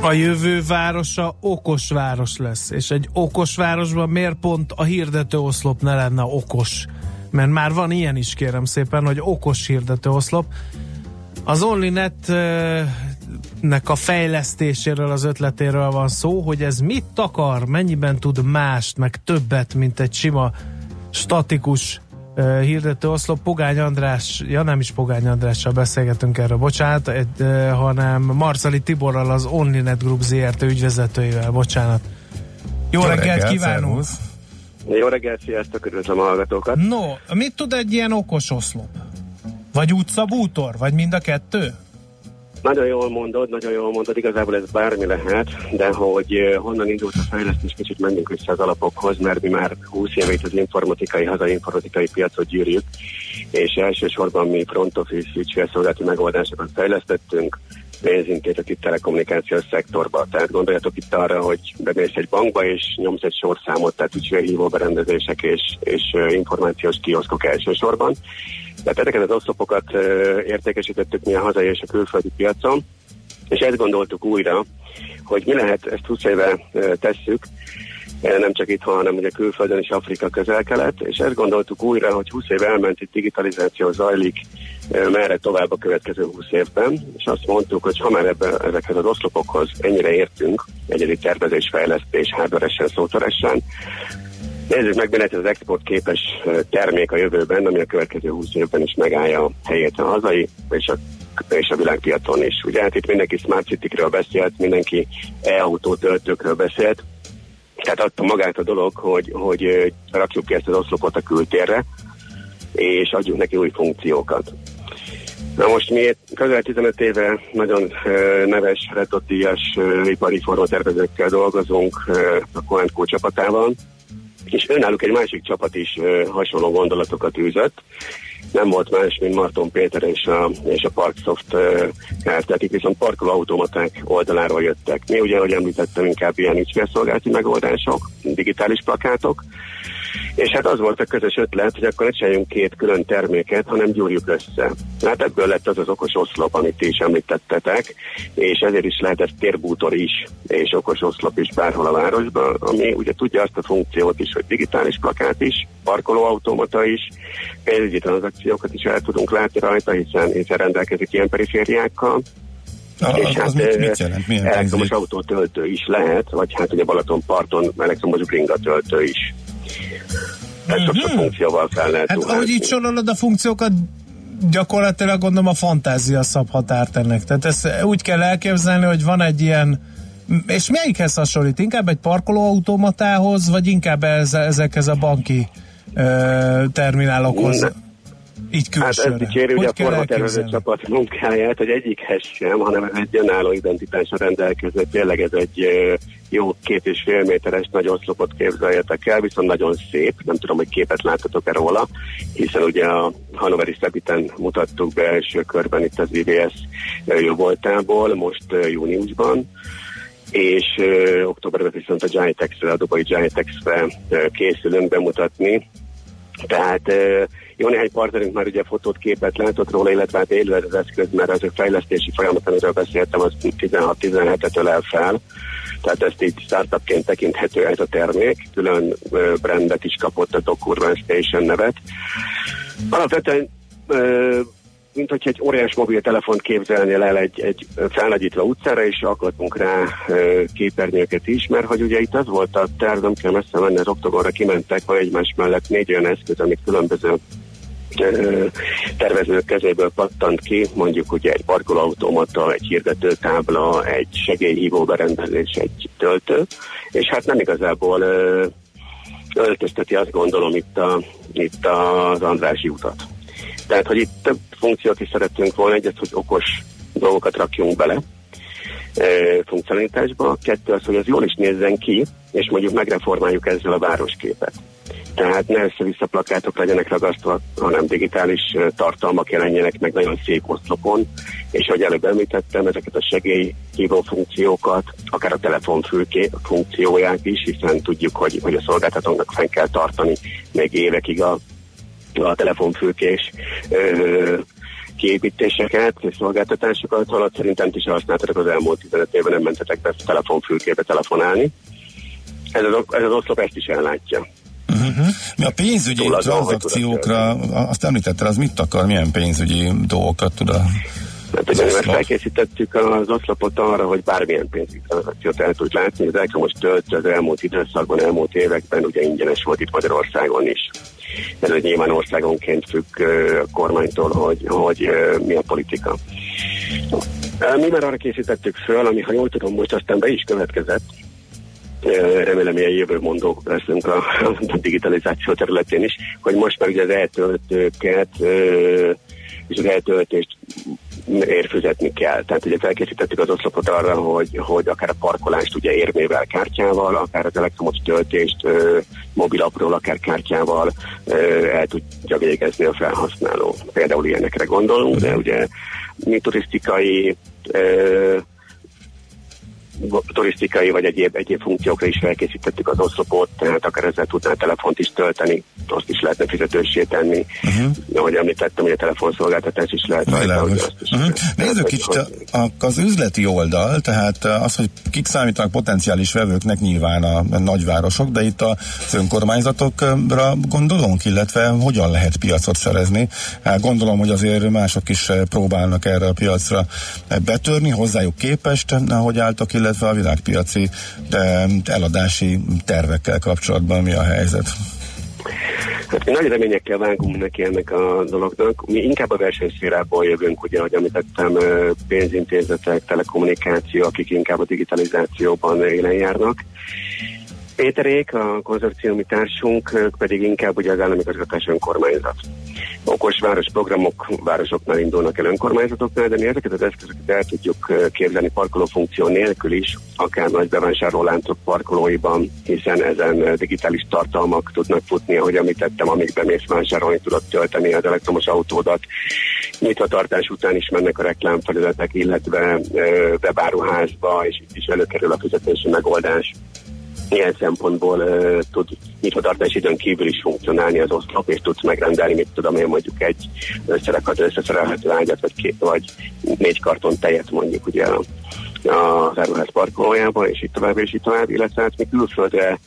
A jövő városa okos város lesz, és egy okos városban miért pont a hirdető oszlop ne lenne okos? Mert már van ilyen is kérem szépen, hogy okos hirdető oszlop. Az OnlyNet nek a fejlesztéséről, az ötletéről van szó, hogy ez mit akar, mennyiben tud mást, meg többet, mint egy sima statikus uh, hirdető oszlop. Pogány András, ja nem is Pogány Andrással beszélgetünk erről, bocsánat, egy, uh, hanem Marcali Tiborral az OnlyNet Group ZRT ügyvezetőivel, bocsánat. Jó, Jó reggelt, reggelt kívánunk! Jó reggelt, sziasztok, üdvözlöm a hallgatókat! No, mit tud egy ilyen okos oszlop? Vagy utcabútor? Vagy mind a kettő? Nagyon jól mondod, nagyon jól mondod, igazából ez bármi lehet, de hogy honnan indult a fejlesztés, kicsit menjünk vissza az alapokhoz, mert mi már 20 évét az informatikai, hazai informatikai piacot gyűrjük, és elsősorban mi front office ügyfélszolgálati megoldásokat fejlesztettünk, pénzintézeti telekommunikációs szektorba. Tehát gondoljatok itt arra, hogy bemész egy bankba és nyomsz egy sorszámot, tehát ügyfélhívó berendezések és, és információs kioszkok elsősorban. Tehát ezeket az oszlopokat értékesítettük mi a hazai és a külföldi piacon, és ezt gondoltuk újra, hogy mi lehet, ezt 20 éve tesszük, nem csak itt, hanem ugye külföldön is Afrika közel-kelet, és ezt gondoltuk újra, hogy 20 év elment, itt digitalizáció zajlik, merre tovább a következő 20 évben, és azt mondtuk, hogy ha már ebbe, ezekhez az oszlopokhoz ennyire értünk, egyedi tervezés, fejlesztés, szótoresen, Nézzük meg, mi az export képes termék a jövőben, ami a következő 20 évben is megállja a helyét a hazai és a és a világpiacon is. Ugye hát itt mindenki Smart City-kről beszélt, mindenki e-autó töltőkről beszélt, tehát adta magát a dolog, hogy, hogy rakjuk ki ezt az oszlopot a kültérre, és adjuk neki új funkciókat. Na most mi közel 15 éve nagyon neves Reddot-díjas ipari formatervezőkkel dolgozunk a Coenco csapatával, és önálluk egy másik csapat is hasonló gondolatokat űzött. Nem volt más, mint Marton Péter és a, és a Parksoft Kft. akik viszont parkolóautomaták oldaláról jöttek. Mi ugye, ahogy említettem, inkább ilyen ügyfélszolgálati megoldások, digitális plakátok, és hát az volt a közös ötlet, hogy akkor ne csináljunk két külön terméket, hanem gyúrjuk össze. Hát ebből lett az az okos oszlop, amit ti is említettetek, és ezért is lehet ez térbútor is, és okos oszlop is bárhol a városban, ami ugye tudja azt a funkciót is, hogy digitális plakát is, parkolóautomata is, pénzügyi tranzakciókat is el tudunk látni rajta, hiszen, hiszen rendelkezik ilyen perifériákkal, a, és hát mit, mit jelent? Milyen elektromos autótöltő is lehet, vagy hát ugye Balatonparton elektromos bringa töltő is. Ezt mm-hmm. sok funkcióval fel lehet Hát ahogy így sorolod a funkciókat, gyakorlatilag gondolom a fantázia szab határt ennek. Tehát ezt úgy kell elképzelni, hogy van egy ilyen és melyikhez hasonlít? Inkább egy parkolóautomatához, vagy inkább ez, ezekhez a banki ö, terminálokhoz? Ne így külsőre. Hát ez dicséri ugye a formatervező csapat munkáját, hogy egyikhez sem, hanem ez egy önálló identitásra rendelkező, tényleg ez egy jó két és fél méteres nagy oszlopot képzeljetek el, viszont nagyon szép, nem tudom, hogy képet láttatok-e róla, hiszen ugye a Hanoveri Szebiten mutattuk be első körben itt az IBS jó voltából, most júniusban, és ö, októberben viszont a Giantex-re, a Dubai Giantex-re készülünk bemutatni. Tehát ö, jó néhány partnerünk már ugye fotót, képet látott róla, illetve hát élő az eszköz, mert az a fejlesztési folyamat, amiről beszéltem, az 16-17-et ölel fel. Tehát ezt így startupként tekinthető ez a termék, külön brandet is kapott a Doc Station nevet. Alapvetően mint hogy egy óriás mobiltelefont képzelnél el egy, egy felnagyítva utcára, és akartunk rá képernyőket is, mert hogy ugye itt az volt a terv, nem kell messze menni, az oktogonra kimentek, van egymás mellett négy olyan eszköz, amit különböző tervezők kezéből pattant ki, mondjuk ugye egy parkolóautomata, egy hirdetőtábla, egy segélyhívó berendezés, egy töltő, és hát nem igazából öltözteti azt gondolom itt, a, itt az Andrási utat. Tehát, hogy itt több funkciót is szeretünk volna, egyet, hogy okos dolgokat rakjunk bele, funkcionalitásba. Kettő az, hogy az jól is nézzen ki, és mondjuk megreformáljuk ezzel a városképet. Tehát ne össze-vissza plakátok legyenek ragasztva, hanem digitális tartalmak jelenjenek meg nagyon szép oszlopon, és ahogy előbb említettem, ezeket a segélyhívó funkciókat, akár a telefonfülké funkcióját is, hiszen tudjuk, hogy, hogy a szolgáltatónak fenn kell tartani még évekig a, a telefonfülkés ö, kiépítéseket és szolgáltatásokat, alatt szerintem is használtatok az elmúlt 15 évben, nem mentetek be telefonfülkébe telefonálni. Ez az, ez az oszlop ezt is ellátja. Uh-huh. Mi a pénzügyi Túl tranzakciókra, azt említetted, az mit akar, milyen pénzügyi dolgokat tud a Hát ugye mert felkészítettük az oszlopot arra, hogy bármilyen pénzügyi tranzakciót el tud látni. Az elektromos töltő az elmúlt időszakban, elmúlt években ugye ingyenes volt itt Magyarországon is. Ez egy nyilván országonként függ a kormánytól, hogy, hogy mi a politika. Mi már arra készítettük föl, ami ha jól tudom, most aztán be is következett, remélem ilyen jövőmondók leszünk a, a digitalizáció területén is, hogy most már ugye az eltöltőket és az eltöltést érfizetni kell. Tehát ugye felkészítettük az oszlopot arra, hogy, hogy akár a parkolást ugye érmével, kártyával, akár az elektromos töltést ö, mobilapról, akár kártyával ö, el tudja végezni a felhasználó. Például ilyenekre gondolunk, de ugye mi turisztikai ö, turisztikai vagy egyéb, egyéb funkciókra is felkészítettük az oszlopot, tehát akár ezzel tudnál telefont is tölteni, azt is lehetne fizetősé tenni. Uh-huh. Ahogy említettem, hogy a telefonszolgáltatás is lehet rajta. Uh-huh. Nézzük kicsit a, az üzleti oldal, tehát az, hogy kik számítanak potenciális vevőknek nyilván a, a nagyvárosok, de itt az önkormányzatokra gondolunk, illetve hogyan lehet piacot szerezni. Hát gondolom, hogy azért mások is próbálnak erre a piacra betörni, hozzájuk képest, hogy álltak, illetve illetve a világpiaci eladási tervekkel kapcsolatban mi a helyzet? Hát mi nagy reményekkel vágunk neki ennek a dolognak. Mi inkább a versenyszférából jövünk, ugye, ahogy említettem, pénzintézetek, telekommunikáció, akik inkább a digitalizációban élen járnak. Péterék, a konzorciumi társunk, ők pedig inkább ugye az állami önkormányzat okos város programok városoknál indulnak el önkormányzatoknál, de mi ezeket az eszközöket el tudjuk képzelni parkoló funkció nélkül is, akár nagy bevásárlóláncok parkolóiban, hiszen ezen digitális tartalmak tudnak futni, ahogy említettem, amíg bemész vásárolni tudod tölteni az elektromos autódat. Nyitvatartás után is mennek a reklámfelületek, illetve webáruházba, és itt is előkerül a fizetési megoldás ilyen szempontból uh, tud nyitvatartási időn kívül is funkcionálni az oszlop, és tudsz megrendelni, mit tudom én mondjuk egy összerakható összeszerelhető ágyat, vagy, két, vagy négy karton tejet mondjuk ugye a, a áruház parkolójában, és itt tovább, és itt tovább, illetve hát mi külföldre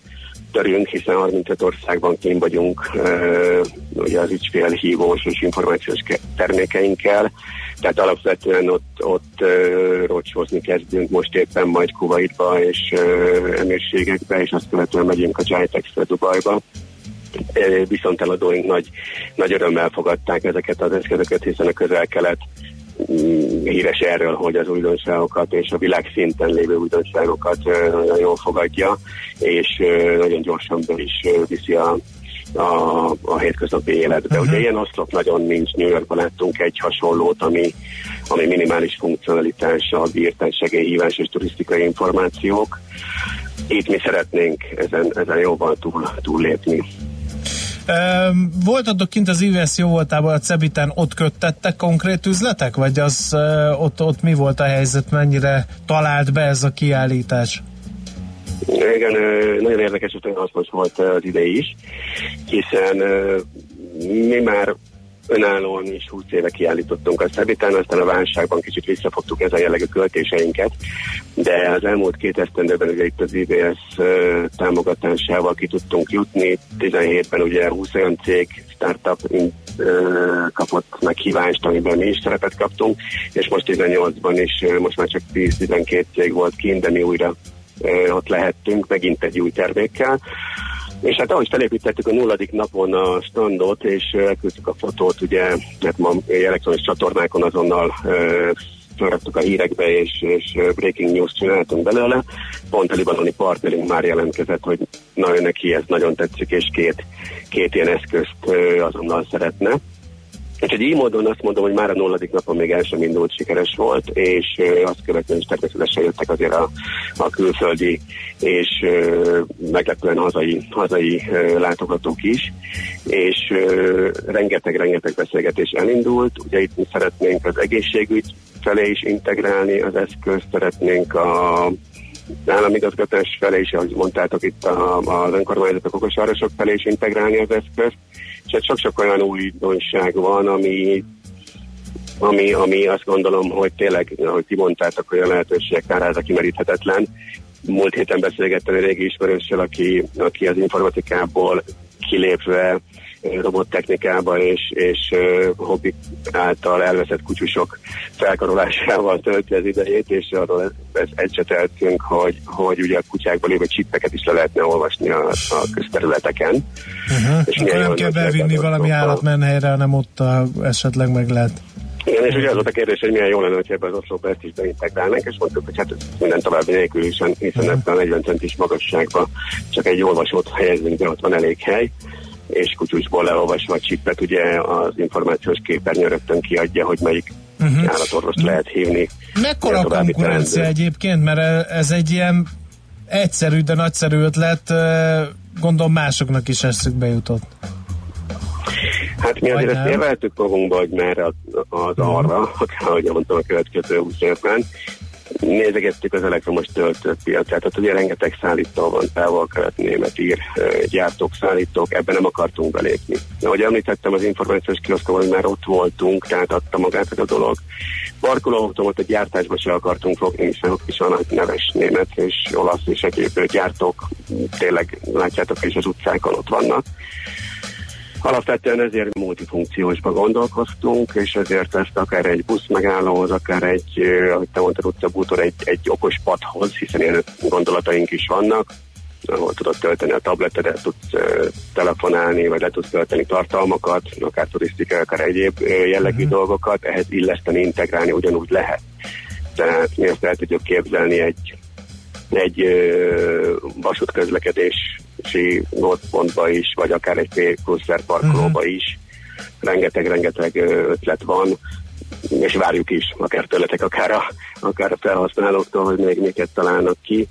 törünk, hiszen 35 országban kín vagyunk uh, ugye az ügyfélhívós és információs termékeinkkel, tehát alapvetően ott, ott rocsózni kezdünk most éppen majd Kuwaitba és emírségekbe, és azt követően megyünk a Jitex-re Dubajba. Viszont eladóink nagy, nagy örömmel fogadták ezeket az eszközöket, hiszen a közel-kelet mm, híres erről, hogy az újdonságokat és a világ szinten lévő újdonságokat nagyon jól fogadja, és nagyon gyorsan be is viszi a, a, a hétköznapi életbe. Uh-huh. Ugye ilyen oszlop nagyon nincs, New Yorkban láttunk egy hasonlót, ami, ami minimális funkcionalitással bírt segélyhívás és turisztikai információk. Itt mi szeretnénk ezen, ezen jobban túl, túllépni. Voltatok kint az IVS jó voltában a Cebiten, ott köttettek konkrét üzletek? Vagy az ott, ott mi volt a helyzet, mennyire talált be ez a kiállítás? Igen, nagyon érdekes, hogy hasznos volt az idei is, hiszen mi már önállóan is 20 éve kiállítottunk a Szebitán, aztán a válságban kicsit visszafogtuk ez a jellegű költéseinket, de az elmúlt két esztendőben ugye itt az IBS támogatásával ki tudtunk jutni, 17-ben ugye 20 olyan cég, startup kapott meghívást, amiben mi is szerepet kaptunk, és most 18-ban is, most már csak 10-12 cég volt kint, de mi újra ott lehettünk, megint egy új termékkel. És hát ahogy felépítettük a nulladik napon a standot, és elküldtük a fotót, ugye, mert ma elektronos csatornákon azonnal felraktuk a hírekbe, és, és breaking news csináltunk belőle. Pont a libanoni partnerünk már jelentkezett, hogy na, neki ez nagyon tetszik, és két, két ilyen eszközt azonnal szeretne. Úgyhogy így módon azt mondom, hogy már a nulladik napon még el sem indult sikeres volt, és azt követően is természetesen jöttek azért a, a külföldi és meglepően hazai, hazai látogatók is, és rengeteg-rengeteg beszélgetés elindult. Ugye itt mi szeretnénk az egészségügy felé is integrálni az eszközt, szeretnénk a államigazgatás felé is, ahogy mondtátok itt a, az önkormányzatok okosvárosok felé is integrálni az eszközt, hát sok-sok olyan újdonság van, ami ami, ami azt gondolom, hogy tényleg, ahogy ti mondtátok, hogy a lehetőségek káráza kimeríthetetlen. Múlt héten beszélgettem egy régi ismerőssel, aki, aki az informatikából kilépve robottechnikába és, és uh, hobbi által elveszett kutyusok felkarolásával tölti az idejét, és arról ezt egyseteltünk, hogy, hogy ugye a kutyákban lévő csippeket is le lehetne olvasni a, a közterületeken. Uh-huh. És Akkor nem kell bevinni valami állatmenhelyre, hanem ott a, esetleg meg lehet igen, és ugye az volt a kérdés, hogy milyen jó lenne, hogyha ebbe az oszlopba ezt is beintegrálnánk, és mondtuk, hogy hát minden további nélkül is, hiszen ebben a 40 centis magasságban csak egy olvasót helyezünk, de ott van elég hely, és kutyusból leolvasva a csippet, ugye az információs képernyő rögtön kiadja, hogy melyik uh-huh. állatorvost lehet hívni. Mekkora a konkurencia egyébként, mert ez egy ilyen egyszerű, de nagyszerű ötlet, gondolom másoknak is eszükbe jutott. Hát mi azért ezt érveltük magunkba, hogy merre az, az arra, ahogy mondtam a következő 20 évben, nézegettük az elektromos töltőpiacát, tehát ugye rengeteg szállító van, távol-kelet, német, ír, gyártók, szállítók, ebben nem akartunk belépni. Ahogy említettem, az információs kioszkon, hogy már ott voltunk, tehát adta magát ez a dolog. Parkolóautomot a gyártásba se akartunk fogni, hiszen ott is van neves német és olasz és egyéb gyártók, tényleg látjátok is az utcákon ott vannak. Alapvetően ezért multifunkciósba gondolkoztunk, és ezért ezt akár egy busz megállóhoz, akár egy, ahogy te mondtad, utcabútor, egy, egy okos padhoz, hiszen ilyen gondolataink is vannak, ahol tudod tölteni a tabletedet, tudsz telefonálni, vagy le tudsz tölteni tartalmakat, akár turisztikai, akár egyéb jellegű uh-huh. dolgokat, ehhez illeszteni, integrálni ugyanúgy lehet. Tehát mi ezt el tudjuk képzelni egy, egy uh, vasútközlekedés si gótpontba is, vagy akár egy P-kluszer parkolóba uh-huh. is. Rengeteg-rengeteg ötlet van, és várjuk is, akár tőletek, akár a, akár a felhasználóktól, hogy még miket találnak ki.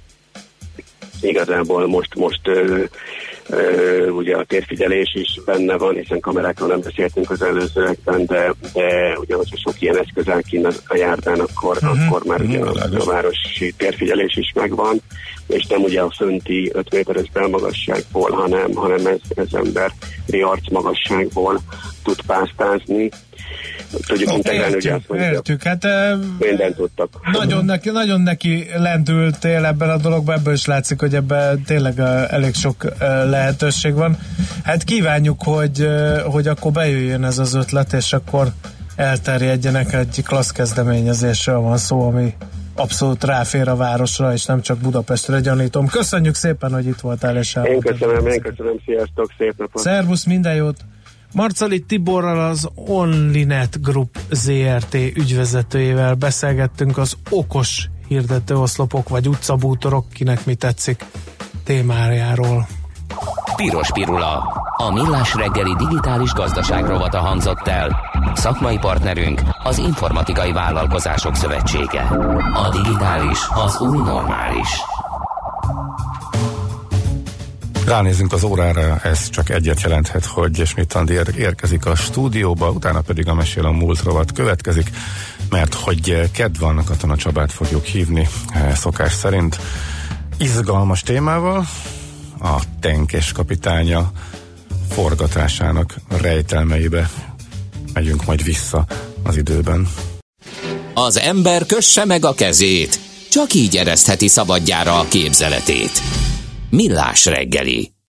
Igazából most, most ö, ö, ugye a térfigyelés is benne van, hiszen kamerákról nem beszéltünk az előzőekben, de, de ugye, hogyha sok ilyen eszköz áll a járdán, akkor, uh-huh. akkor már uh-huh. ugye a, a városi térfigyelés is megvan és nem ugye a fönti 5 méteres belmagasságból, hanem, hanem ez, ez emberi arcmagasságból tud pásztázni. Tudjuk integrálni, ugye azt mondjuk. Értük, hát mindent tudtak. Nagyon neki, nagyon neki lendültél ebben a dologban, ebből is látszik, hogy ebben tényleg elég sok lehetőség van. Hát kívánjuk, hogy, hogy akkor bejöjjön ez az ötlet, és akkor elterjedjenek egy klassz kezdeményezésről van szó, ami abszolút ráfér a városra, és nem csak Budapestre gyanítom. Köszönjük szépen, hogy itt voltál, és Én köszönöm, én köszönöm, sziasztok, szép napot! Szervusz, minden jót! Marcali Tiborral az Onlinet Group ZRT ügyvezetőjével beszélgettünk az okos hirdetőoszlopok vagy utcabútorok, kinek mi tetszik témájáról. Piros Pirula. A millás reggeli digitális gazdaság rovata hangzott el. Szakmai partnerünk az Informatikai Vállalkozások Szövetsége. A digitális az új normális. Ránézünk az órára, ez csak egyet jelenthet, hogy Schmidt Andi érkezik a stúdióba, utána pedig a Mesél a múlt rovat következik, mert hogy kedv van, Katona Csabát fogjuk hívni eh, szokás szerint. Izgalmas témával, a tenkes kapitánya forgatásának rejtelmeibe megyünk majd vissza az időben. Az ember kösse meg a kezét, csak így eresztheti szabadjára a képzeletét. Millás reggeli